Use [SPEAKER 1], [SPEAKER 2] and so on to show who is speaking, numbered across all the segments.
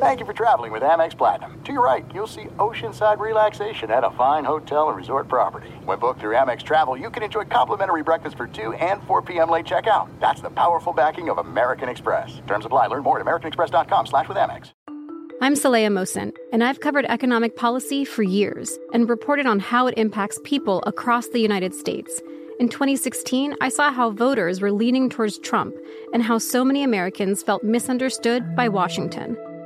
[SPEAKER 1] Thank you for traveling with Amex Platinum. To your right, you'll see oceanside relaxation at a fine hotel and resort property. When booked through Amex Travel, you can enjoy complimentary breakfast for 2 and 4 p.m. late checkout. That's the powerful backing of American Express. Terms apply. Learn more at americanexpress.com slash with Amex.
[SPEAKER 2] I'm Saleha Mohsin, and I've covered economic policy for years and reported on how it impacts people across the United States. In 2016, I saw how voters were leaning towards Trump and how so many Americans felt misunderstood by Washington.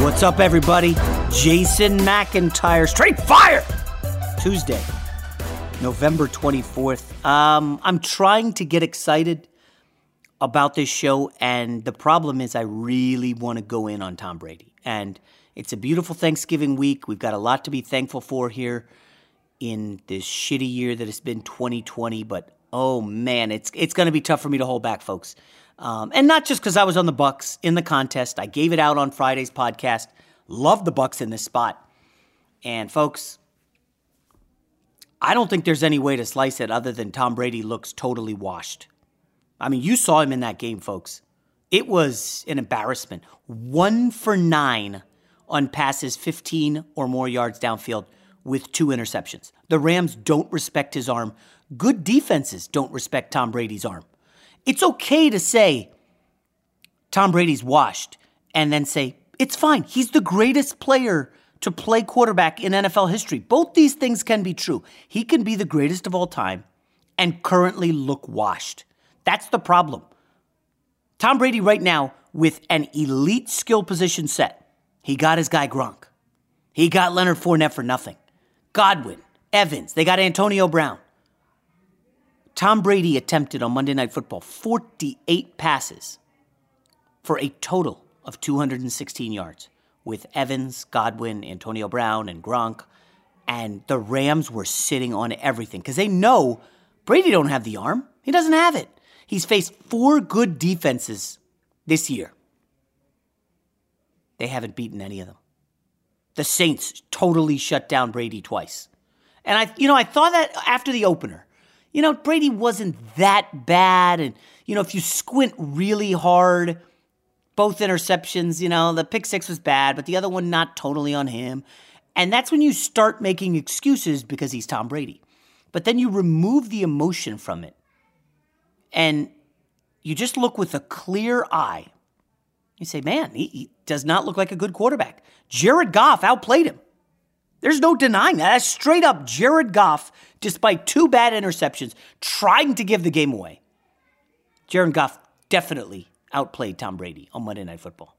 [SPEAKER 3] What's up, everybody? Jason McIntyre, Straight Fire! Tuesday, November 24th. Um, I'm trying to get excited about this show, and the problem is I really want to go in on Tom Brady. And it's a beautiful Thanksgiving week. We've got a lot to be thankful for here in this shitty year that has been 2020, but oh man, it's it's going to be tough for me to hold back, folks. Um, and not just because I was on the Bucks in the contest. I gave it out on Friday's podcast. Love the Bucks in this spot. And folks, I don't think there's any way to slice it other than Tom Brady looks totally washed. I mean, you saw him in that game, folks. It was an embarrassment. One for nine on passes 15 or more yards downfield with two interceptions. The Rams don't respect his arm. Good defenses don't respect Tom Brady's arm. It's okay to say Tom Brady's washed and then say, it's fine. He's the greatest player to play quarterback in NFL history. Both these things can be true. He can be the greatest of all time and currently look washed. That's the problem. Tom Brady, right now, with an elite skill position set, he got his guy Gronk. He got Leonard Fournette for nothing. Godwin, Evans, they got Antonio Brown. Tom Brady attempted on Monday Night Football 48 passes for a total of 216 yards with Evans, Godwin, Antonio Brown, and Gronk. And the Rams were sitting on everything because they know Brady don't have the arm. He doesn't have it. He's faced four good defenses this year. They haven't beaten any of them. The Saints totally shut down Brady twice. And I you know, I thought that after the opener you know, Brady wasn't that bad. And, you know, if you squint really hard, both interceptions, you know, the pick six was bad, but the other one not totally on him. And that's when you start making excuses because he's Tom Brady. But then you remove the emotion from it and you just look with a clear eye. You say, man, he, he does not look like a good quarterback. Jared Goff outplayed him. There's no denying that. That's straight up Jared Goff, despite two bad interceptions, trying to give the game away. Jared Goff definitely outplayed Tom Brady on Monday Night Football.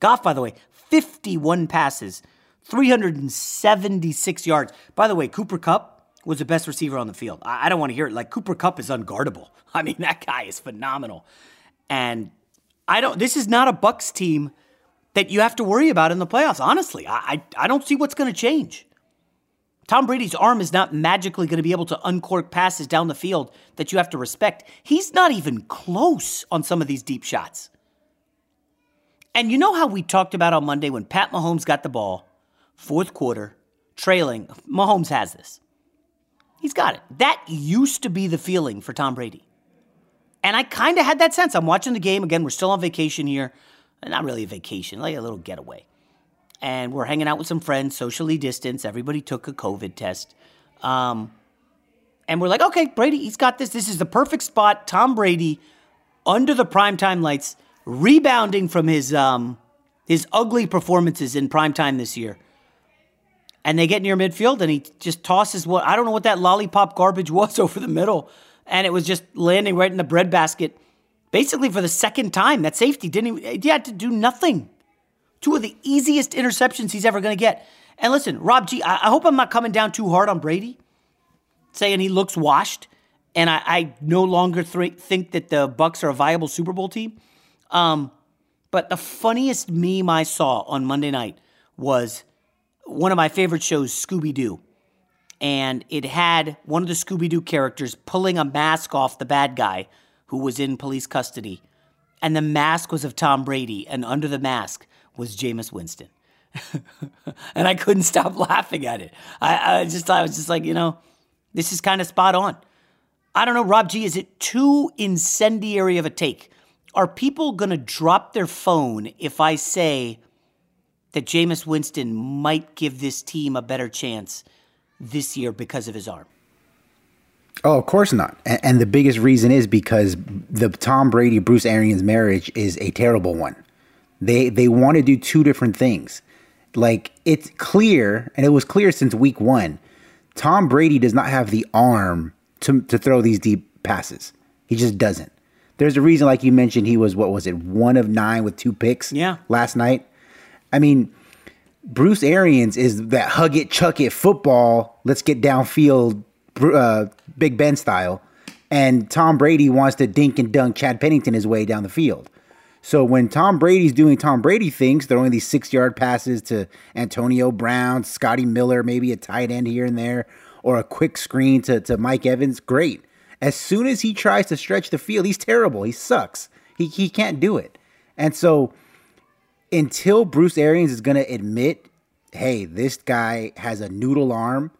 [SPEAKER 3] Goff, by the way, 51 passes 376 yards. By the way, Cooper Kupp was the best receiver on the field. I, don't want to hear it. Like Cooper Kupp is unguardable. I mean, that guy is phenomenal. And I don't. This is not a Bucks team that you have to worry about in the playoffs. Honestly, I I, I don't see what's going to change. Tom Brady's arm is not magically going to be able to uncork passes down the field that you have to respect. He's not even close on some of these deep shots. And you know how we talked about on Monday when Pat Mahomes got the ball, fourth quarter, trailing. Mahomes has this. He's got it. That used to be the feeling for Tom Brady. And I kind of had that sense. I'm watching the game. Again, we're still on vacation here. Not really a vacation, like a little getaway. And we're hanging out with some friends, socially distanced. Everybody took a COVID test. Um, and we're like, okay, Brady, he's got this. This is the perfect spot. Tom Brady under the primetime lights rebounding from his um, his ugly performances in primetime this year. And they get near midfield and he just tosses what I don't know what that lollipop garbage was over the middle. And it was just landing right in the breadbasket. Basically for the second time. That safety didn't even he had to do nothing. Two of the easiest interceptions he's ever gonna get. And listen, Rob G, I, I hope I'm not coming down too hard on Brady, saying he looks washed, and I, I no longer th- think that the Bucks are a viable Super Bowl team. Um, but the funniest meme I saw on Monday night was one of my favorite shows, Scooby Doo. And it had one of the Scooby Doo characters pulling a mask off the bad guy who was in police custody. And the mask was of Tom Brady, and under the mask was Jameis Winston. and I couldn't stop laughing at it. I, I just I was just like, you know, this is kind of spot on. I don't know, Rob G, is it too incendiary of a take? Are people going to drop their phone if I say that Jameis Winston might give this team a better chance this year because of his arm?
[SPEAKER 4] Oh, of course not. And, and the biggest reason is because the Tom Brady Bruce Arians marriage is a terrible one. They they want to do two different things. Like it's clear, and it was clear since week one. Tom Brady does not have the arm to to throw these deep passes. He just doesn't. There's a reason, like you mentioned, he was what was it, one of nine with two picks.
[SPEAKER 3] Yeah.
[SPEAKER 4] Last night. I mean, Bruce Arians is that hug it, chuck it football. Let's get downfield, uh, Big Ben style. And Tom Brady wants to dink and dunk Chad Pennington his way down the field. So when Tom Brady's doing Tom Brady things, throwing these six yard passes to Antonio Brown, Scotty Miller, maybe a tight end here and there, or a quick screen to, to Mike Evans, great. As soon as he tries to stretch the field, he's terrible. He sucks. He, he can't do it. And so until Bruce Arians is going to admit, hey, this guy has a noodle arm,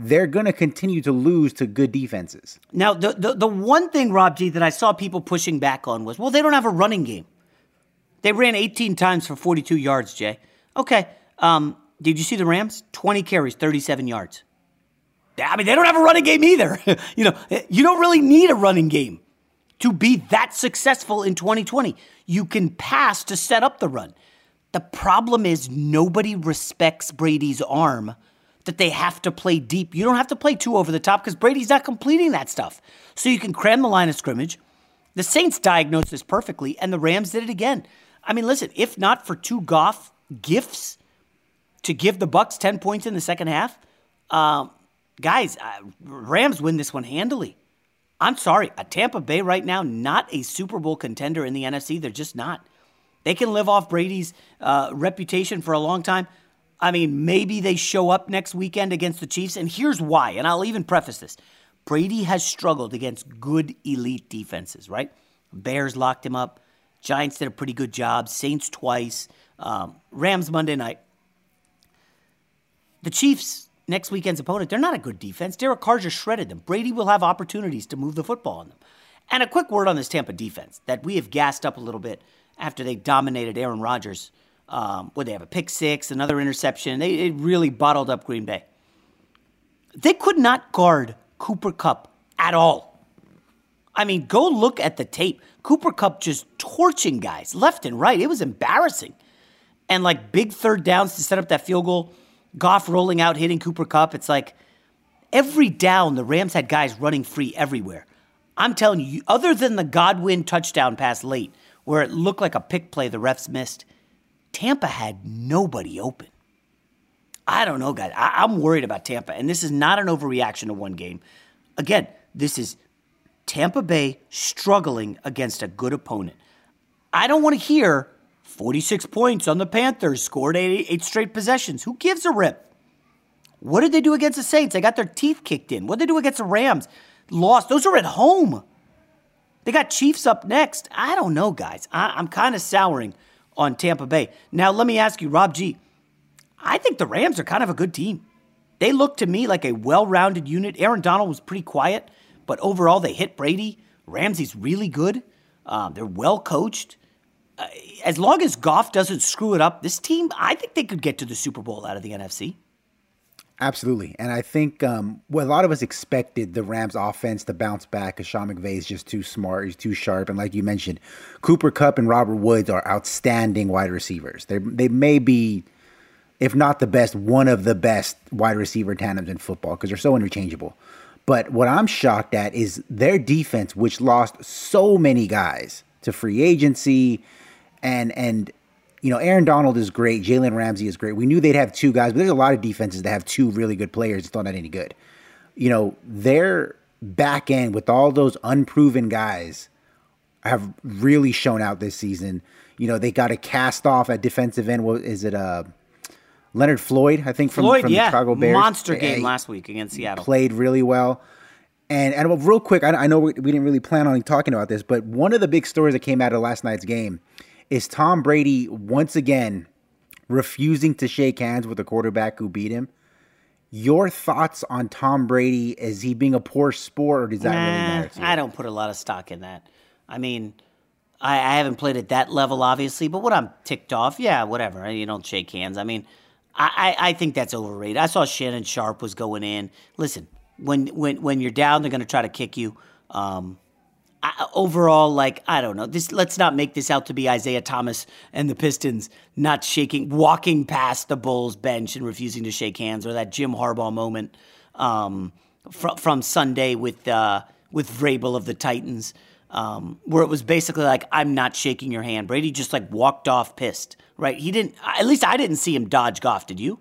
[SPEAKER 4] they're going to continue to lose to good defenses.
[SPEAKER 3] Now, the, the, the one thing, Rob G, that I saw people pushing back on was, well, they don't have a running game. They ran 18 times for 42 yards, Jay. Okay. Um, did you see the Rams? 20 carries, 37 yards. I mean, they don't have a running game either. you know, you don't really need a running game to be that successful in 2020. You can pass to set up the run. The problem is nobody respects Brady's arm that they have to play deep. You don't have to play two over the top because Brady's not completing that stuff. So you can cram the line of scrimmage. The Saints diagnosed this perfectly, and the Rams did it again. I mean, listen, if not for two Goff gifts to give the Bucks 10 points in the second half, um, guys, uh, Rams win this one handily. I'm sorry, a Tampa Bay right now, not a Super Bowl contender in the NFC. They're just not. They can live off Brady's uh, reputation for a long time. I mean, maybe they show up next weekend against the Chiefs, and here's why. And I'll even preface this Brady has struggled against good elite defenses, right? Bears locked him up. Giants did a pretty good job. Saints twice. Um, Rams Monday night. The Chiefs next weekend's opponent, they're not a good defense. Derek Carr just shredded them. Brady will have opportunities to move the football on them. And a quick word on this Tampa defense that we have gassed up a little bit after they dominated Aaron Rodgers. Um, where they have a pick six, another interception. They, they really bottled up Green Bay. They could not guard Cooper Kupp at all. I mean, go look at the tape. Cooper Kupp just torching guys left and right. It was embarrassing. And like big third downs to set up that field goal. Goff rolling out, hitting Cooper Kupp. It's like every down, the Rams had guys running free everywhere. I'm telling you, other than the Godwin touchdown pass late, where it looked like a pick play the refs missed, Tampa had nobody open. I don't know, guys. I, I'm worried about Tampa, and this is not an overreaction to one game. Again, this is Tampa Bay struggling against a good opponent. I don't want to hear 46 points on the Panthers, scored eight, eight straight possessions. Who gives a rip? What did they do against the Saints? They got their teeth kicked in. What did they do against the Rams? Lost. Those are at home. They got Chiefs up next. I don't know, guys. I, am kind of souring on Tampa Bay. Now, let me ask you, Rob G. I think the Rams are kind of a good team. They look to me like a well rounded unit. Aaron Donald was pretty quiet, but overall, they hit Brady. Ramsey's really good. Um, they're well coached. Uh, as long as Goff doesn't screw it up, this team, I think they could get to the Super Bowl out of the NFC.
[SPEAKER 4] Absolutely. And I think um, a lot of us expected the Rams offense to bounce back because Sean McVay is just too smart. He's too sharp. And like you mentioned, Cooper Kupp and Robert Woods are outstanding wide receivers. They they may be, if not the best, one of the best wide receiver tandems in football because they're so interchangeable. But what I'm shocked at is their defense, which lost so many guys to free agency and and you know, Aaron Donald is great. Jalen Ramsey is great. We knew they'd have two guys, but there's a lot of defenses that have two really good players. It's not that any good. You know, their back end with all those unproven guys have really shown out this season. You know, they got a cast off at defensive end. What is it? Uh, Leonard Floyd, I think from,
[SPEAKER 3] Floyd,
[SPEAKER 4] from
[SPEAKER 3] yeah.
[SPEAKER 4] the Chicago Bears.
[SPEAKER 3] Monster game last week against Seattle.
[SPEAKER 4] Played really well. And, and real quick, I, I know we, we didn't really plan on talking about this, but one of the big stories that came out of last night's game is Tom Brady once again refusing to shake hands with the quarterback who beat him. Your thoughts on Tom Brady? Is he being a poor sport, or does that
[SPEAKER 3] nah,
[SPEAKER 4] really matter to you?
[SPEAKER 3] I don't put a lot of stock in that. I mean, I, I, haven't played at that level, obviously, but what I'm ticked off, yeah, whatever. You don't shake hands. I mean, I, I, I think that's overrated. I saw Shannon Sharpe was going in. Listen, when when when you're down, they're going to try to kick you. Um, I, overall, like I don't know. This let's not make this out to be Isiah Thomas and the Pistons not shaking, walking past the Bulls bench and refusing to shake hands, or that Jim Harbaugh moment um, from from Sunday with uh, with Vrabel of the Titans, um, where it was basically like I'm not shaking your hand. Brady just like walked off pissed. Right? He didn't. At least I didn't see him dodge Goff. Did you?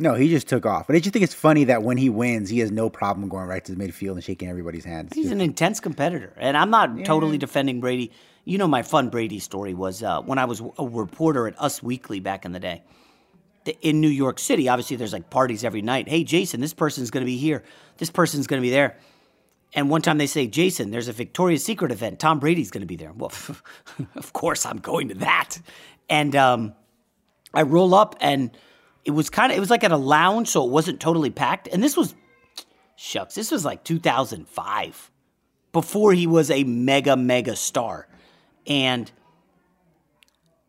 [SPEAKER 4] No, he just took off. But I just think it's funny that when he wins, he has no problem going right to the midfield and shaking everybody's hands.
[SPEAKER 3] He's an intense competitor, and I'm not yeah. totally defending Brady. You know, my fun Brady story was uh, when I was a reporter at Us Weekly back in the day. In New York City, obviously, there's like parties every night. Hey, Jason, this person's going to be here. This person's going to be there. And one time they say, Jason, there's a Victoria's Secret event. Tom Brady's going to be there. Well, of course I'm going to that. And um, I roll up and it was kind of it was like at a lounge, so it wasn't totally packed. And this was shucks, this was like 2005, before he was a mega mega star. And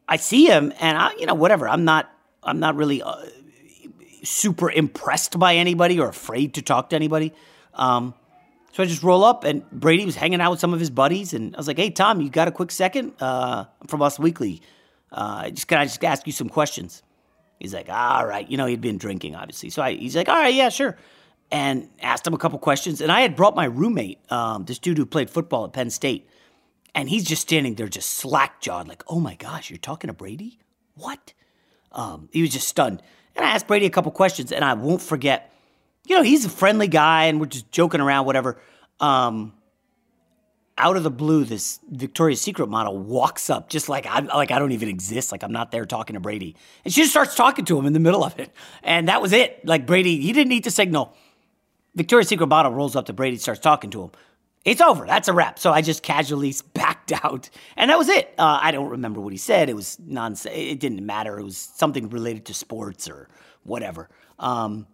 [SPEAKER 3] I see him, and I, you know, whatever. I'm not, I'm not really uh, super impressed by anybody or afraid to talk to anybody. Um, so I just roll up, and Brady was hanging out with some of his buddies, and I was like, "Hey, Tom, you got a quick second? Uh, I'm from Us Weekly. Uh, just can I just ask you some questions?" He's like, all right. You know, he'd been drinking, obviously. So I, he's like, all right, yeah, sure. And asked him a couple questions. And I had brought my roommate, um, this dude who played football at Penn State. And he's just standing there, just slack jawed, like, oh my gosh, you're talking to Brady? What? Um, he was just stunned. And I asked Brady a couple questions, and I won't forget, you know, he's a friendly guy, and we're just joking around, whatever. Um, out of the blue, this Victoria's Secret model walks up just like I like I don't even exist, like I'm not there talking to Brady, and she just starts talking to him in the middle of it, and that was it. Like Brady, he didn't need to signal. Victoria's Secret model rolls up to Brady, starts talking to him. It's over. That's a wrap. So I just casually backed out, and that was it. Uh, I don't remember what he said. It was nonsense. It didn't matter. It was something related to sports or whatever. Um,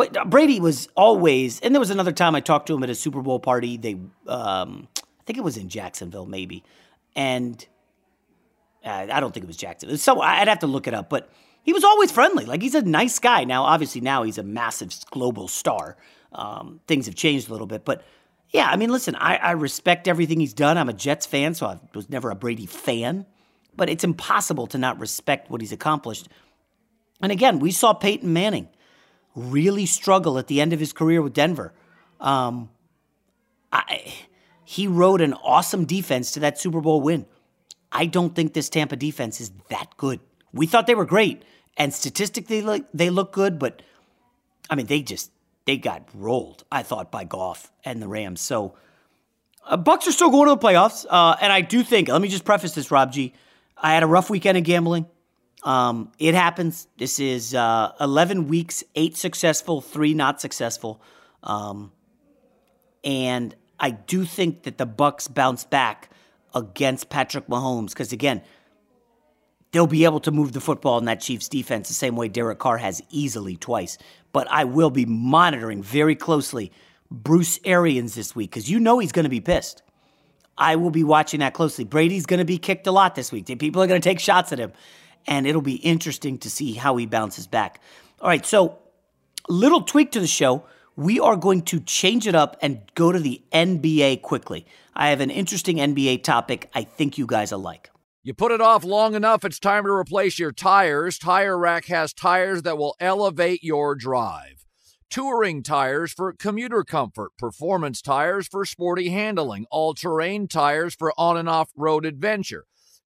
[SPEAKER 3] but Brady was always, and there was another time I talked to him at a Super Bowl party. They, um, I think it was in Jacksonville, maybe, and uh, I don't think it was Jacksonville. So I'd have to look it up, but he was always friendly. Like he's a nice guy. Now, obviously, now he's a massive global star. Um, things have changed a little bit, but yeah, I mean, listen, I, I respect everything he's done. I'm a Jets fan, so I was never a Brady fan, but it's impossible to not respect what he's accomplished. And again, we saw Peyton Manning really struggle at the end of his career with Denver. Um, I, he rode an awesome defense to that Super Bowl win. I don't think this Tampa defense is that good. We thought they were great, and statistically like they look good, but I mean they just they got rolled. I thought by Goff and the Rams. So uh, Bucks are still going to the playoffs, uh, and I do think. Let me just preface this, Rob G. I had a rough weekend of gambling. Um, it happens. This is uh, 11 weeks, eight successful, three not successful. Um, and I do think that the Bucks bounce back against Patrick Mahomes because again, they'll be able to move the football in that Chiefs defense the same way Derek Carr has easily twice. But I will be monitoring very closely Bruce Arians this week because you know he's going to be pissed. I will be watching that closely. Brady's going to be kicked a lot this week. People are going to take shots at him, and it'll be interesting to see how he bounces back. All right, so little tweak to the show. We are going to change it up and go to the NBA quickly. I have an interesting NBA topic I think you guys will like.
[SPEAKER 5] You put it off long enough, it's time to replace your tires. Tire Rack has tires that will elevate your drive. Touring tires for commuter comfort, performance tires for sporty handling, all terrain tires for on and off road adventure.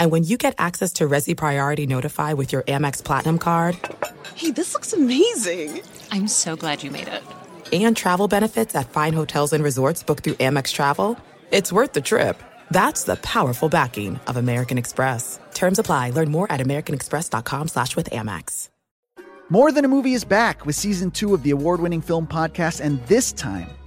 [SPEAKER 6] Coming! And when you get access to Resy Priority Notify with your Amex Platinum card...
[SPEAKER 7] Hey, this looks amazing! I'm so glad you made it.
[SPEAKER 6] And travel benefits at fine hotels and resorts booked through Amex Travel, it's worth the trip. That's the powerful backing of American Express. Terms apply. Learn more at americanexpress.com slash with Amex.
[SPEAKER 8] More Than a Movie is back with season two of the award-winning film podcast, and this time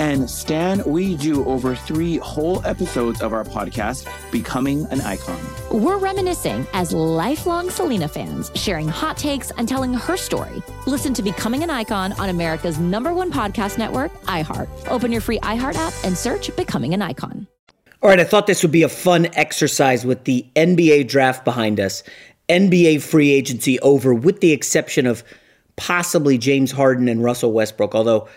[SPEAKER 9] And Stan, we do over three whole episodes of our podcast, Becoming an Icon.
[SPEAKER 10] We're reminiscing as lifelong Selena fans, sharing hot takes and telling her story. Listen to Becoming an Icon on America's number one podcast network, iHeart. Open your free iHeart app and search Becoming an Icon.
[SPEAKER 3] All right, I thought this would be a fun exercise with the NBA draft behind us, NBA free agency over, with the exception of possibly James Harden and Russell Westbrook, although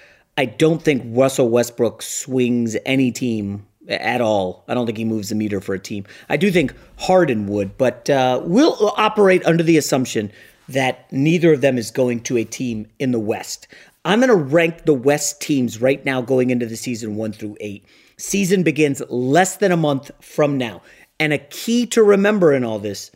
[SPEAKER 3] I don't think Russell Westbrook swings any team at all. I don't think he moves the meter for a team. I do think Harden would, but uh, we'll operate under the assumption that neither of them is going to a team in the West. I'm going to rank the West teams right now going into the season one through eight. Season begins less than a month from now. And a key to remember in all this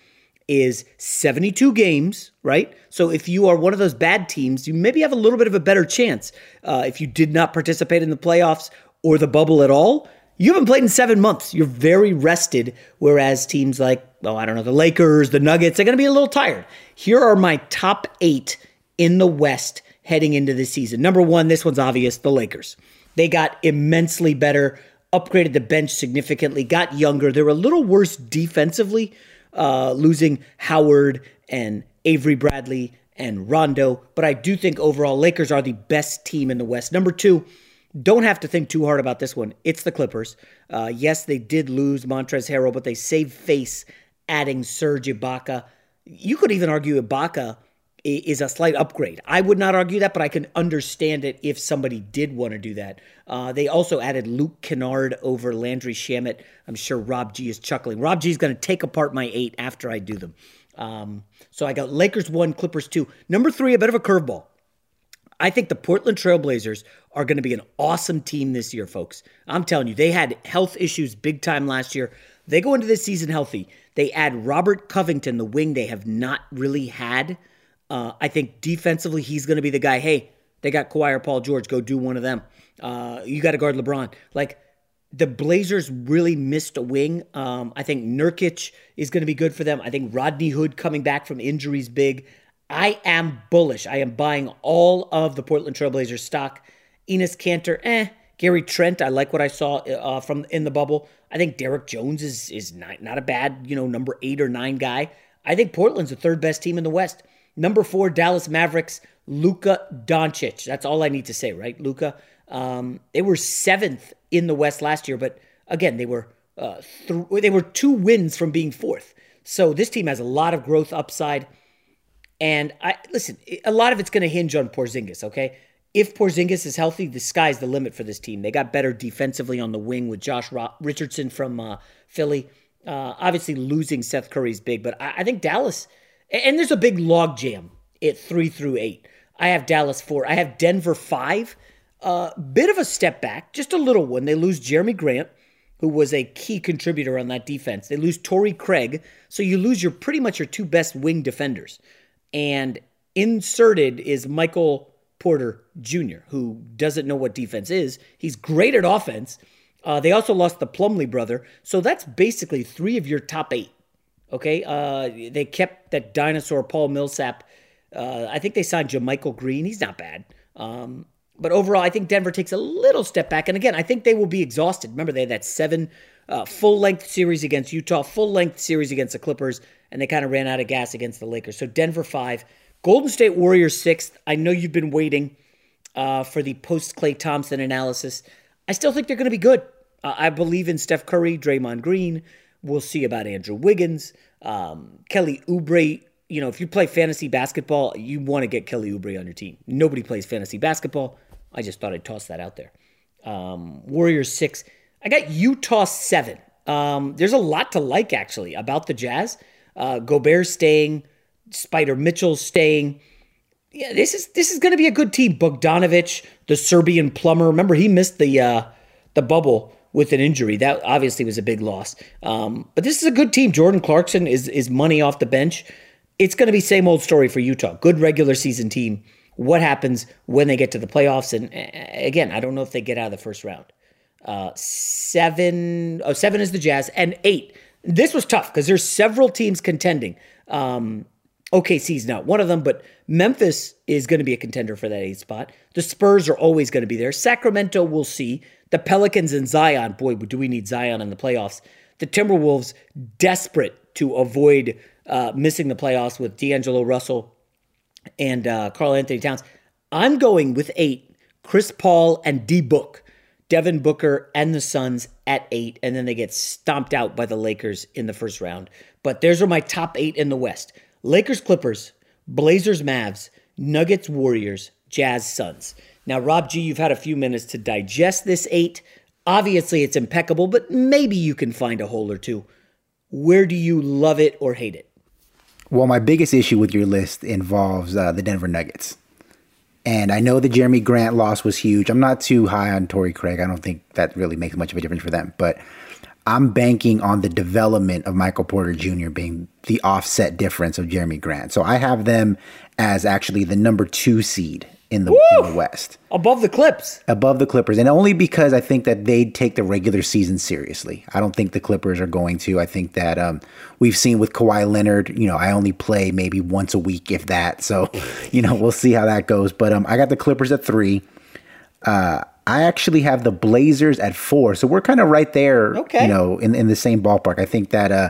[SPEAKER 3] is 72 games, right? So if you are one of those bad teams, you maybe have a little bit of a better chance. Uh, if you did not participate in the playoffs or the bubble at all, you haven't played in seven months. You're very rested. Whereas teams like, oh, I don't know, the Lakers, the Nuggets, they're going to be a little tired. Here are my top eight in the West heading into the season. Number one, this one's obvious the Lakers. They got immensely better, upgraded the bench significantly, got younger. They were a little worse defensively, uh, losing Howard and Avery Bradley and Rondo. But I do think overall, Lakers are the best team in the West. Number two, don't have to think too hard about this one. It's the Clippers. Uh, yes, they did lose Montrezl Harrell, but they saved face adding Serge Ibaka. You could even argue Ibaka is a slight upgrade. I would not argue that, but I can understand it if somebody did want to do that. Uh, they also added Luke Kennard over Landry Shamet. I'm sure Rob G is chuckling. Rob G is going to take apart my eight after I do them. Um, so I got Lakers one, Clippers two. Number three, a bit of a curveball. I think the Portland Trailblazers are going to be an awesome team this year, folks. I'm telling you, they had health issues big time last year. They go into this season healthy. They add Robert Covington, the wing they have not really had. Uh, I think defensively, he's going to be the guy. Hey, they got Kawhi or Paul George. Go do one of them. Uh, you got to guard LeBron. Like the Blazers really missed a wing. Um, I think Nurkic is going to be good for them. I think Rodney Hood coming back from injuries big. I am bullish. I am buying all of the Portland Trailblazers stock. Enes Kanter, eh. Gary Trent, I like what I saw uh, from in the bubble. I think Derrick Jones is is not not a bad you know number eight or nine guy. I think Portland's the third best team in the West. Number four, Dallas Mavericks, Luka Doncic. That's all I need to say, right? Luka. Um, they were seventh in the West last year, but again, they were uh, th- they were two wins from being fourth. So this team has a lot of growth upside. And I listen, a lot of it's going to hinge on Porzingis. Okay, if Porzingis is healthy, the sky's the limit for this team. They got better defensively on the wing with Josh Richardson from uh, Philly. Uh, obviously, losing Seth Curry is big, but I, I think Dallas, and there's a big log jam at three through eight. I have Dallas four. I have Denver five. A uh, bit of a step back, just a little one. They lose Jerami Grant, who was a key contributor on that defense. They lose Torrey Craig, so you lose your pretty much your two best wing defenders. And inserted is Michael Porter Jr., who doesn't know what defense is. He's great at offense. Uh, they also lost the Plumlee brother. So that's basically three of your top eight. Okay. Uh, they kept that dinosaur Paul Millsap. Uh, I think they signed JaMychal Green. He's not bad. Um, but overall, I think Denver takes a little step back. And again, I think they will be exhausted. Remember, they had that seven uh, full length series against Utah, full length series against the Clippers, and they kind of ran out of gas against the Lakers. So Denver five, Golden State Warriors sixth. I know you've been waiting uh, for the post Klay Thompson analysis. I still think they're going to be good. Uh, I believe in Steph Curry, Draymond Green. We'll see about Andrew Wiggins, um, Kelly Oubre. You know, if you play fantasy basketball, you want to get Kelly Oubre on your team. Nobody plays fantasy basketball. I just thought I'd toss that out there. Um, Warriors six. I got Utah seven. Um, there's a lot to like actually about the Jazz. Uh, Gobert staying. Spida Mitchell staying. Yeah, this is this is going to be a good team. Bogdanovic, the Serbian plumber. Remember, he missed the uh, the bubble with an injury. That obviously was a big loss. Um, but this is a good team. Jordan Clarkson is is money off the bench. It's going to be same old story for Utah. Good regular season team. What happens when they get to the playoffs? And again, I don't know if they get out of the first round. Uh, seven, oh, seven is the Jazz, and eight. This was tough because there's several teams contending. Um, OKC's not one of them, but Memphis is going to be a contender for that eighth spot. The Spurs are always going to be there. Sacramento, we'll see. The Pelicans and Zion, boy, do we need Zion in the playoffs. The Timberwolves, desperate to avoid uh, missing the playoffs with D'Angelo Russell and uh, Karl-Anthony Towns. I'm going with eight, Chris Paul and D Book Devin Booker and the Suns at eight, and then they get stomped out by the Lakers in the first round. But those are my top eight in the West Lakers, Clippers, Blazers, Mavs, Nuggets, Warriors, Jazz, Suns. Now, Rob G, you've had a few minutes to digest this eight. Obviously, it's impeccable, but maybe you can find a hole or two. Where do you love it or hate it?
[SPEAKER 4] Well, my biggest issue with your list involves uh, the Denver Nuggets. And I know the Jerami Grant loss was huge. I'm not too high on Torrey Craig. I don't think that really makes much of a difference for them. But I'm banking on the development of Michael Porter Jr. being the offset difference of Jerami Grant. So I have them as actually the number two seed in the, in the, West.
[SPEAKER 3] Above the Clips.
[SPEAKER 4] Above the Clippers. And only because I think that they take the regular season seriously. I don't think the Clippers are going to. I think that um, we've seen with Kawhi Leonard, you know, I only play maybe once a week, if that. So, you know, we'll see how that goes. But um, I got the Clippers at three. Uh, I actually have the Blazers at four. So we're kind of right there, okay. you know, in, in the same ballpark. I think that, uh,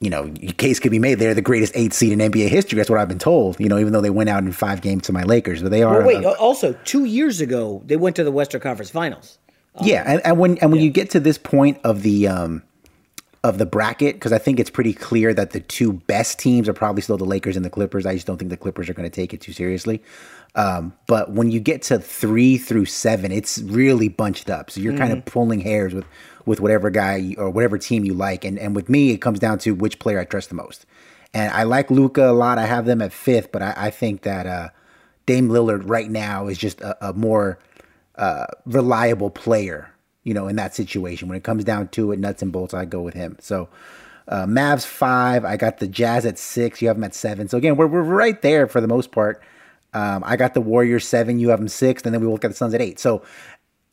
[SPEAKER 4] you know, case could be made. They're the greatest eight seed in NBA history. That's what I've been told. You know, even though they went out in five games to my Lakers, but they are.
[SPEAKER 3] Well, wait, uh, also two years ago they went to the Western Conference Finals.
[SPEAKER 4] Um, yeah, and, and, when and when yeah. you get to this point of the um, of the bracket, because I think it's pretty clear that the two best teams are probably still the Lakers and the Clippers. I just don't think the Clippers are going to take it too seriously. Um, but when you get to three through seven, it's really bunched up. So you're mm-hmm. kind of pulling hairs with with whatever guy or whatever team you like. And and with me, it comes down to which player I trust the most. And I like Luka a lot. I have them at fifth, but I, I think that uh, Dame Lillard right now is just a, a more uh, reliable player. You know, in that situation, when it comes down to it, nuts and bolts, I go with him. So. Uh, Mavs five. I got the Jazz at six. You have them at seven. So again, we're, we're right there for the most part. Um, I got the Warriors seven. You have them six, and then we look at the Suns at eight. So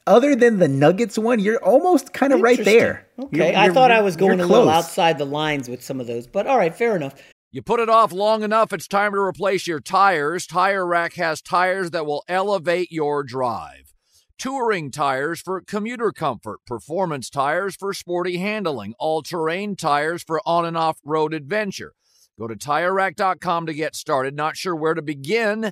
[SPEAKER 4] other than the Nuggets one, you're almost kind of right there.
[SPEAKER 3] Okay,
[SPEAKER 4] you're,
[SPEAKER 3] I thought I was going a little outside the lines with some of those, but all right, fair enough.
[SPEAKER 5] You put it off long enough, it's time to replace your tires. Tire Rack has tires that will elevate your drive. Touring tires for commuter comfort, performance tires for sporty handling, all terrain tires for on and off road adventure. Go to tirerack.com to get started. Not sure where to begin?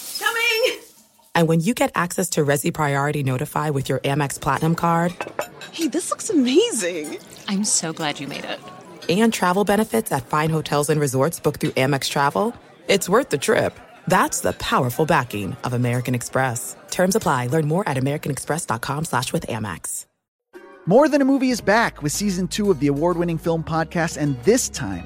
[SPEAKER 11] Coming! And when you get access to Resy Priority Notify with your Amex Platinum card,
[SPEAKER 7] hey, this looks amazing! I'm so glad you made it.
[SPEAKER 11] And travel benefits at fine hotels and resorts booked through Amex Travel, it's worth the trip. That's the powerful backing of American Express. Terms apply. Learn more at americanexpress.com slash with Amex.
[SPEAKER 8] More Than a Movie is back with season two of the award-winning film podcast, and this time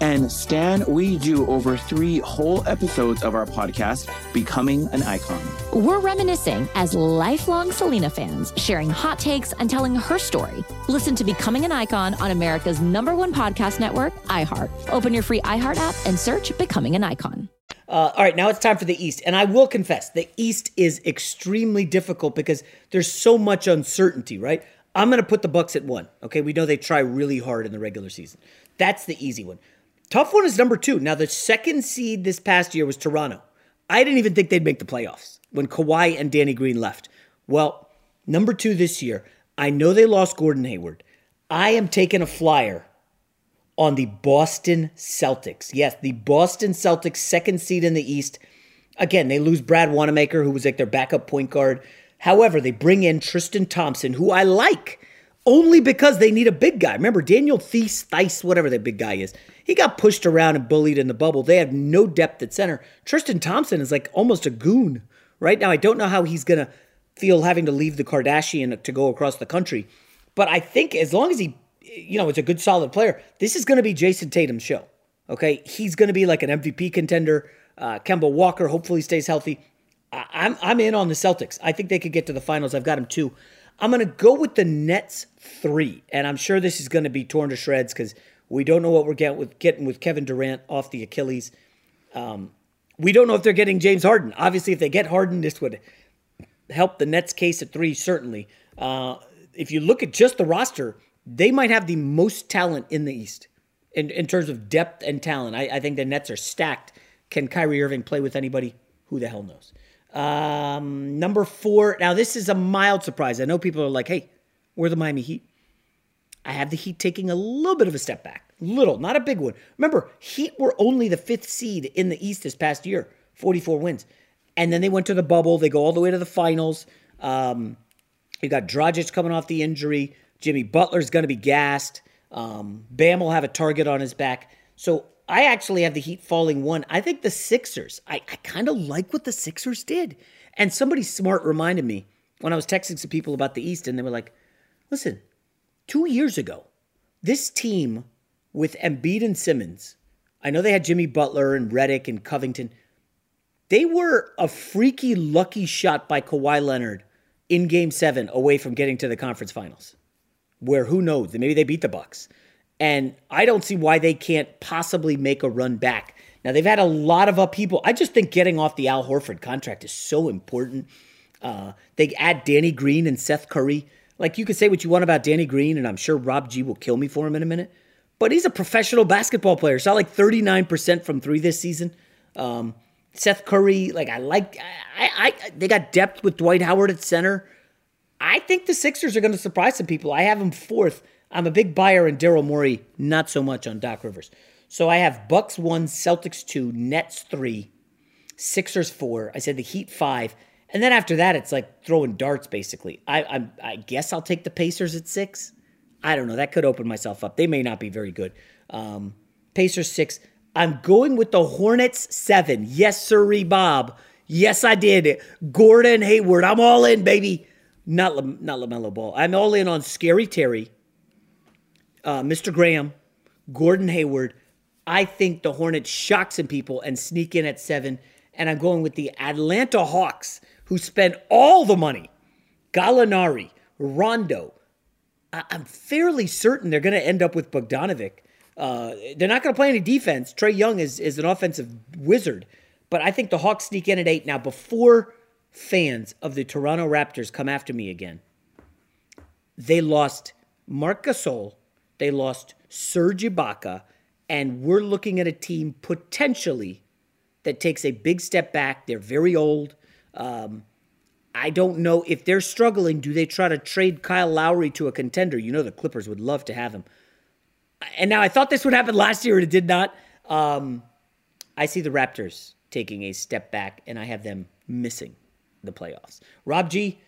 [SPEAKER 9] And Stan, we do over three whole episodes of our podcast, Becoming an Icon.
[SPEAKER 10] We're reminiscing as lifelong Selena fans, sharing hot takes and telling her story. Listen to Becoming an Icon on America's number one podcast network, iHeart. Open your free iHeart app and search Becoming an Icon.
[SPEAKER 3] Uh, all right, now it's time for the East. And I will confess, the East is extremely difficult because there's so much uncertainty, right? I'm going to put the Bucks at one. Okay, we know they try really hard in the regular season. That's the easy one. Tough one is number two. Now, the second seed this past year was Toronto. I didn't even think they'd make the playoffs when Kawhi and Danny Green left. Well, number two this year, I know they lost Gordon Hayward. I am taking a flyer on the Boston Celtics. Yes, the Boston Celtics, second seed in the East. Again, they lose Brad Wanamaker, who was like their backup point guard. However, they bring in Tristan Thompson, who I like only because they need a big guy. Remember, Daniel Theis, Theis, whatever that big guy is, he got pushed around and bullied in the bubble. They have no depth at center. Tristan Thompson is like almost a goon. Right now, I don't know how he's going to feel having to leave the Kardashian to go across the country. But I think as long as he, you know, it's a good solid player, this is going to be Jayson Tatum's show. Okay. He's going to be like an MVP contender. Uh, Kemba Walker hopefully stays healthy. I'm, I'm in on the Celtics. I think they could get to the finals. I've got them too. I'm going to go with the Nets three. And I'm sure this is going to be torn to shreds because we don't know what we're getting with, getting with Kevin Durant off the Achilles. Um, we don't know if they're getting James Harden. Obviously, if they get Harden, this would help the Nets case at three, certainly. Uh, if you look at just the roster, they might have the most talent in the East in, in terms of depth and talent. I, I think the Nets are stacked. Can Kyrie Irving play with anybody? Who the hell knows? Um, number four. Now, this is a mild surprise. I know people are like, hey, we're the Miami Heat. I have the Heat taking a little bit of a step back. Little, not a big one. Remember, Heat were only the fifth seed in the East this past year, 44 wins. And then they went to the bubble. They go all the way to the finals. Um, you got Dragic coming off the injury. Jimmy Butler's going to be gassed. Um, Bam will have a target on his back. So I actually have the Heat falling one. I think the Sixers, I, I kind of like what the Sixers did. And somebody smart reminded me when I was texting some people about the East, and they were like, listen, two years ago, this team with Embiid and Simmons, I know they had Jimmy Butler and Redick and Covington. They were a freaky lucky shot by Kawhi Leonard in game seven away from getting to the conference finals. Where who knows? Maybe they beat the Bucks. And I don't see why they can't possibly make a run back. Now they've had a lot of upheaval. I just think getting off the Al Horford contract is so important. Uh, they add Danny Green and Seth Curry. Like you could say what you want about Danny Green, and I'm sure Rob G will kill me for him in a minute. But he's a professional basketball player. Shot like 39% from three this season. Um, Seth Curry, like I like, I, I, they got depth with Dwight Howard at center. I think the Sixers are going to surprise some people. I have them fourth. I'm a big buyer in Daryl Morey, not so much on Doc Rivers. So I have Bucks one, Celtics two, Nets three, Sixers four. I said the Heat five, and then after that, it's like throwing darts basically. I I, I guess I'll take the Pacers at six. I don't know. That could open myself up. They may not be very good. Um, Pacers six. I'm going with the Hornets seven. Yes, sirree, Bob. Yes, I did. Gordon Hayward. I'm all in, baby. Not La- not Lamelo Ball. I'm all in on Scary Terry, uh, Mr. Graham, Gordon Hayward. I think the Hornets shock some people and sneak in at seven. And I'm going with the Atlanta Hawks, who spent all the money. Gallinari, Rondo. I- I'm fairly certain they're going to end up with Bogdanovic. Uh, they're not going to play any defense. Trae Young is, is an offensive wizard. But I think the Hawks sneak in at eight. Now, before fans of the Toronto Raptors come after me again, they lost Marc Gasol, they lost Serge Ibaka, and we're looking at a team potentially that takes a big step back. They're very old. Um, I don't know if they're struggling. Do they try to trade Kyle Lowry to a contender? You know, the Clippers would love to have him. And now I thought this would happen last year, and it did not. Um, I see the Raptors taking a step back, and I have them missing the playoffs. Rob G,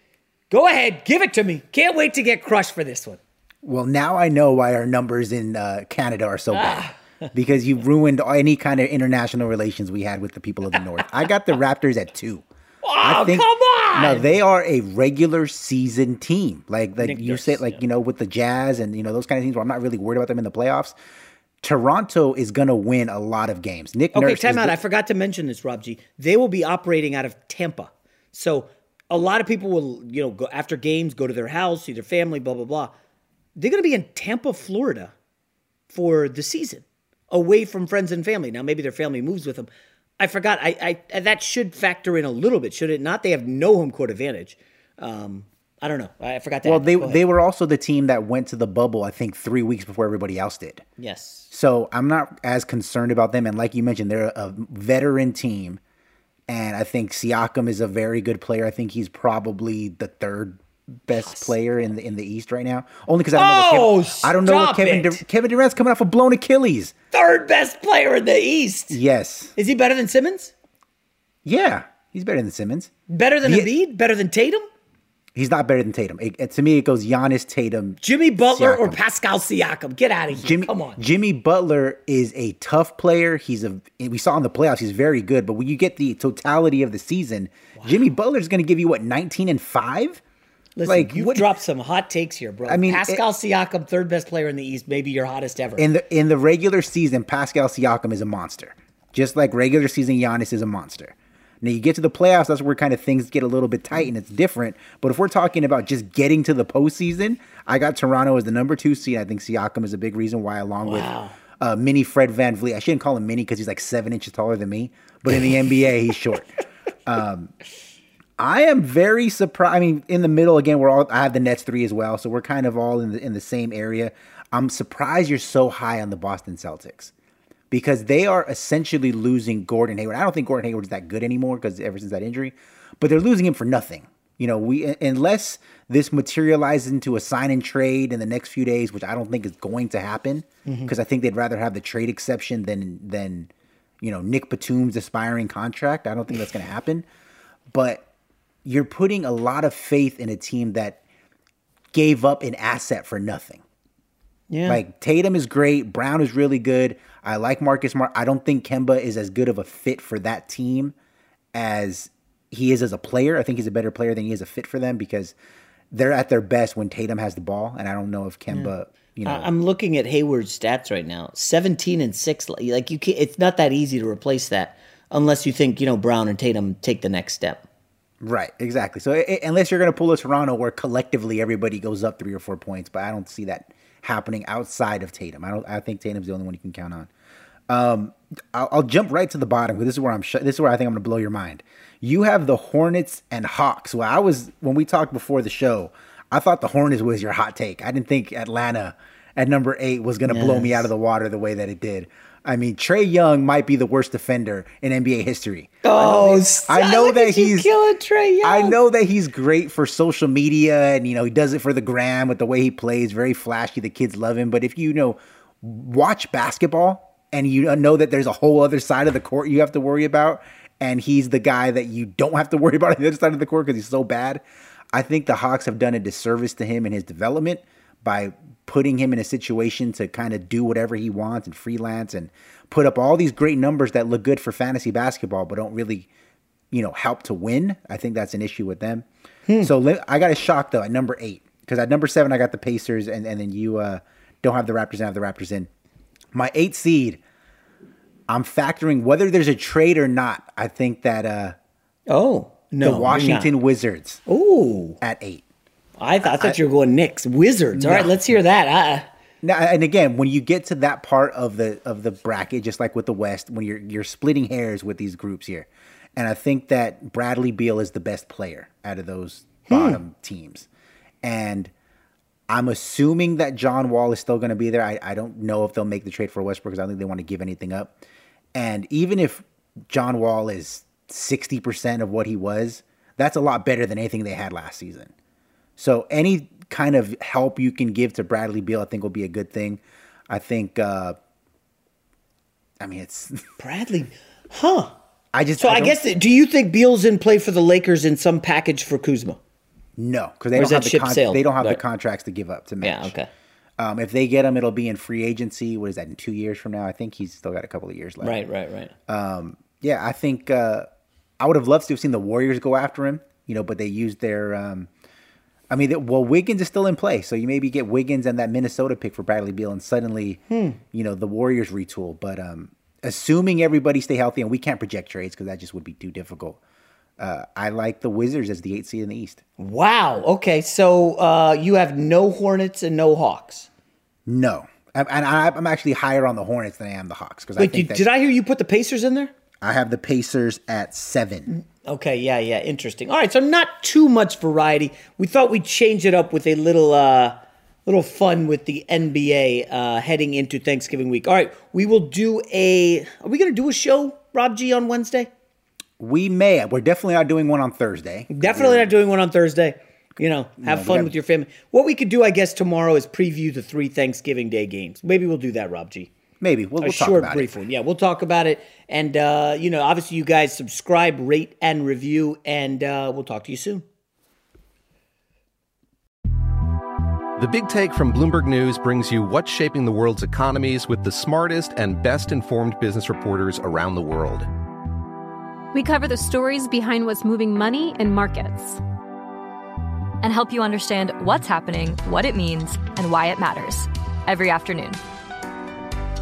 [SPEAKER 3] go ahead, give it to me. Can't wait to get crushed for this one.
[SPEAKER 4] Well, now I know why our numbers in uh, Canada are so bad. because you ruined any kind of international relations we had with the people of the North. I got the Raptors at two.
[SPEAKER 3] Oh, come on!
[SPEAKER 4] No, they are a regular season team. Like like
[SPEAKER 3] Nick
[SPEAKER 4] you said, like you know, with the Jazz and you know those kind of teams where I'm not really worried about them in the playoffs. Toronto is going to win a lot of games. Nick
[SPEAKER 3] Okay,
[SPEAKER 4] Nurse
[SPEAKER 3] time out.
[SPEAKER 4] the-
[SPEAKER 3] I forgot to mention this, Rob G. They will be operating out of Tampa. So a lot of people will, you know, go after games, go to their house, see their family, blah, blah, blah. They're going to be in Tampa, Florida for the season, away from friends and family. Now, maybe their family moves with them. I forgot. I, I that should factor in a little bit, should it not? They have no home court advantage. Um, I don't know. I forgot that.
[SPEAKER 4] well, they they were also the team that went to the bubble. I think three weeks before everybody else did.
[SPEAKER 3] yes.
[SPEAKER 4] So I'm not as concerned about them. And like you mentioned, they're a veteran team. And I think Siakam is a very good player. I think he's probably the third best player in the in the East right now. Only because I don't know.
[SPEAKER 3] Oh,
[SPEAKER 4] What Kevin, I don't know what Kevin.
[SPEAKER 3] Oh,
[SPEAKER 4] Dur- Kevin Durant's coming off a blown Achilles.
[SPEAKER 3] Third best player in the East.
[SPEAKER 4] Yes.
[SPEAKER 3] Is he better than Simmons?
[SPEAKER 4] Yeah, he's better than Simmons.
[SPEAKER 3] Better than. Embiid? Better than Tatum?
[SPEAKER 4] He's not better than Tatum. It, it- to me, it goes Giannis, Tatum,
[SPEAKER 3] Jimmy Butler or Pascal Siakam? Get out of here.
[SPEAKER 4] Jimmy,
[SPEAKER 3] Come on.
[SPEAKER 4] Jimmy Butler is a tough player. He's a we saw in the playoffs he's very good, but when you get the totality of the season, Jimmy Butler is going to give you what 19 and 5?
[SPEAKER 3] Listen,
[SPEAKER 4] like what
[SPEAKER 3] dropped some hot takes here, bro.
[SPEAKER 4] I mean,
[SPEAKER 3] Pascal Siakam, third best player in the East, maybe your hottest ever.
[SPEAKER 4] in the in the regular season, Pascal Siakam is a monster. Just like regular season Giannis is a monster. Now you get to the playoffs, that's where kind of things get a little bit tight and it's different. But if we're talking about just getting to the postseason, I got Toronto as the number two seed. I think Siakam is a big reason why, along
[SPEAKER 3] Wow.
[SPEAKER 4] with uh, mini Fred VanVleet. I shouldn't call him mini because he's like seven inches taller than me, but in the NBA, he's short. Um, I am very surprised. I mean, in the middle again, we're all. I have the Nets three as well, so we're kind of all in the in the same area. I'm surprised you're so high on the Boston Celtics because they are essentially losing Gordon Hayward. I don't think Gordon Hayward is that good anymore because ever since that injury, but they're losing him for nothing. You know, we unless this materializes into a sign and trade in the next few days, which I don't think is going to happen because
[SPEAKER 3] Mhm.
[SPEAKER 4] I think they'd rather have the trade exception than than you know Nick Batum's aspiring contract. I don't think that's going to happen, but you're putting a lot of faith in a team that gave up an asset for nothing.
[SPEAKER 3] Yeah.
[SPEAKER 4] Like Tatum is great, Brown is really good. I like Marcus Smart. I don't think Kemba is as good of a fit for that team as he is as a player. I think he's a better player than he is a fit for them because they're at their best when Tatum has the ball, and I don't know if Kemba, you know,
[SPEAKER 3] I'm looking at Hayward's stats right now. 17 and 6. Like you can't, it's not that easy to replace that unless you think, you know, Brown and Tatum take the next step.
[SPEAKER 4] Right, exactly. So i- unless you're going to pull a Toronto where collectively everybody goes up three or four points, but I don't see that happening outside of Tatum. I don't. I think Tatum's the only one you can count on. Um, I'll, I'll jump right to the bottom. This is where I'm. Sh- this is where I think I'm going to blow your mind. You have the Hornets and Hawks. Well, I was when we talked before the show. I thought the Hornets was your hot take. I didn't think Atlanta at number eight was going to blow me out of the water the way that it did. I mean, Trae Young might be the worst defender in NBA history.
[SPEAKER 3] Oh,
[SPEAKER 4] I know
[SPEAKER 3] look
[SPEAKER 4] that
[SPEAKER 3] at you
[SPEAKER 4] he's
[SPEAKER 3] killing Trae Young.
[SPEAKER 4] I know that he's great for social media and you know he does it for the gram with the way he plays, very flashy. The kids love him. But if you, you know watch basketball and you know that there's a whole other side of the court you have to worry about, and he's the guy that you don't have to worry about on the other side of the court because he's so bad. I think the Hawks have done a disservice to him in his development by putting him in a situation to kind of do whatever he wants and freelance and put up all these great numbers that look good for fantasy basketball but don't really you know help to win. I think that's an issue with them. So I got a shock though at number eight because at number seven I got the Pacers and, and then you uh, don't have the Raptors and have the Raptors in. My eight seed, I'm factoring whether there's a trade or not. I think that uh,
[SPEAKER 3] oh no,
[SPEAKER 4] the Washington. Wizards
[SPEAKER 3] oh
[SPEAKER 4] at eight.
[SPEAKER 3] I, th- I thought you were going Knicks, Wizards. All right,
[SPEAKER 4] No.
[SPEAKER 3] let's hear that. Uh,
[SPEAKER 4] Now, and again, when you get to that part of the of the bracket, just like with the West, when you're you're splitting hairs with these groups here, and I think that Bradley Beal is the best player out of those bottom teams, and I'm assuming that John Wall is still going to be there. I, I don't know if they'll make the trade for Westbrook because I don't think they want to give anything up. And even if John Wall is 60% of what he was, that's a lot better than anything they had last season. So any kind of help you can give to Bradley Beal, I think will be a good thing. I think, uh, I mean, it's
[SPEAKER 3] Bradley, huh?
[SPEAKER 4] I just
[SPEAKER 3] So I,
[SPEAKER 4] don't-
[SPEAKER 3] guess do you think Beal's in play for the Lakers in some package for Kuzma?
[SPEAKER 4] No, because they
[SPEAKER 3] Or
[SPEAKER 4] don't have the con- they don't have the contracts to give up to match.
[SPEAKER 3] Yeah, okay.
[SPEAKER 4] Um, if they get him, it'll be in free agency. What is that in two years from now? I think he's still got a couple of years left.
[SPEAKER 3] Right, right, right.
[SPEAKER 4] Um, yeah, I think uh, I would have loved to have seen the Warriors go after him. You know, but they used their. Um, I mean, well, Wiggins is still in play, so you maybe get Wiggins and that Minnesota pick for Bradley Beal, and suddenly,
[SPEAKER 3] Hmm.
[SPEAKER 4] you know, the Warriors retool. But um, assuming everybody stay healthy, and we can't project trades because that just would be too difficult. Uh, I like the Wizards as the eighth seed in the East.
[SPEAKER 3] Wow. Okay, so uh, you have no Hornets and no Hawks.
[SPEAKER 4] No, and I'm actually higher on the Hornets than I am the Hawks because I think
[SPEAKER 3] did,
[SPEAKER 4] that
[SPEAKER 3] did I hear you put the Pacers in there?
[SPEAKER 4] I have the Pacers at seven.
[SPEAKER 3] Okay, yeah, yeah, interesting. All right, so not too much variety. We thought we'd change it up with a little uh little fun with the NBA uh heading into Thanksgiving week. All right, we will do a Are we going to do a show, Rob G on Wednesday?
[SPEAKER 4] We may. We're definitely not doing one on Thursday.
[SPEAKER 3] Definitely not doing one on Thursday. You know, have
[SPEAKER 4] No,
[SPEAKER 3] fun with your family. What we could do, I guess, tomorrow is preview the three Thanksgiving Day games. Maybe we'll do that, Rob G.
[SPEAKER 4] Maybe we'll,
[SPEAKER 3] a
[SPEAKER 4] we'll talk
[SPEAKER 3] short,
[SPEAKER 4] about
[SPEAKER 3] brief
[SPEAKER 4] it.
[SPEAKER 3] one. Yeah, we'll talk about it. And, uh, you know, obviously, you guys subscribe, rate, and review. And uh, we'll talk to you soon.
[SPEAKER 12] The Big Take from Bloomberg News brings you what's shaping the world's economies with the smartest and best informed business reporters around the world.
[SPEAKER 2] We cover the stories behind what's moving money and markets.
[SPEAKER 13] and help you understand what's happening, what it means, and why it matters every afternoon.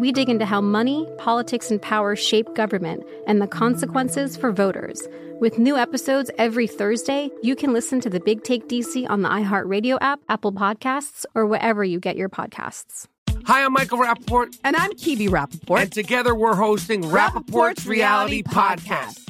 [SPEAKER 2] We dig into how money, politics, and power shape government and the consequences for voters. With new episodes every Thursday, you can listen to the Big Take DC on the iHeartRadio app, Apple Podcasts, or wherever you get your podcasts.
[SPEAKER 14] Hi, I'm Michael Rapaport.
[SPEAKER 15] And I'm Kebe Rapaport.
[SPEAKER 14] And together we're hosting Rapaport's Reality Podcast.
[SPEAKER 15] We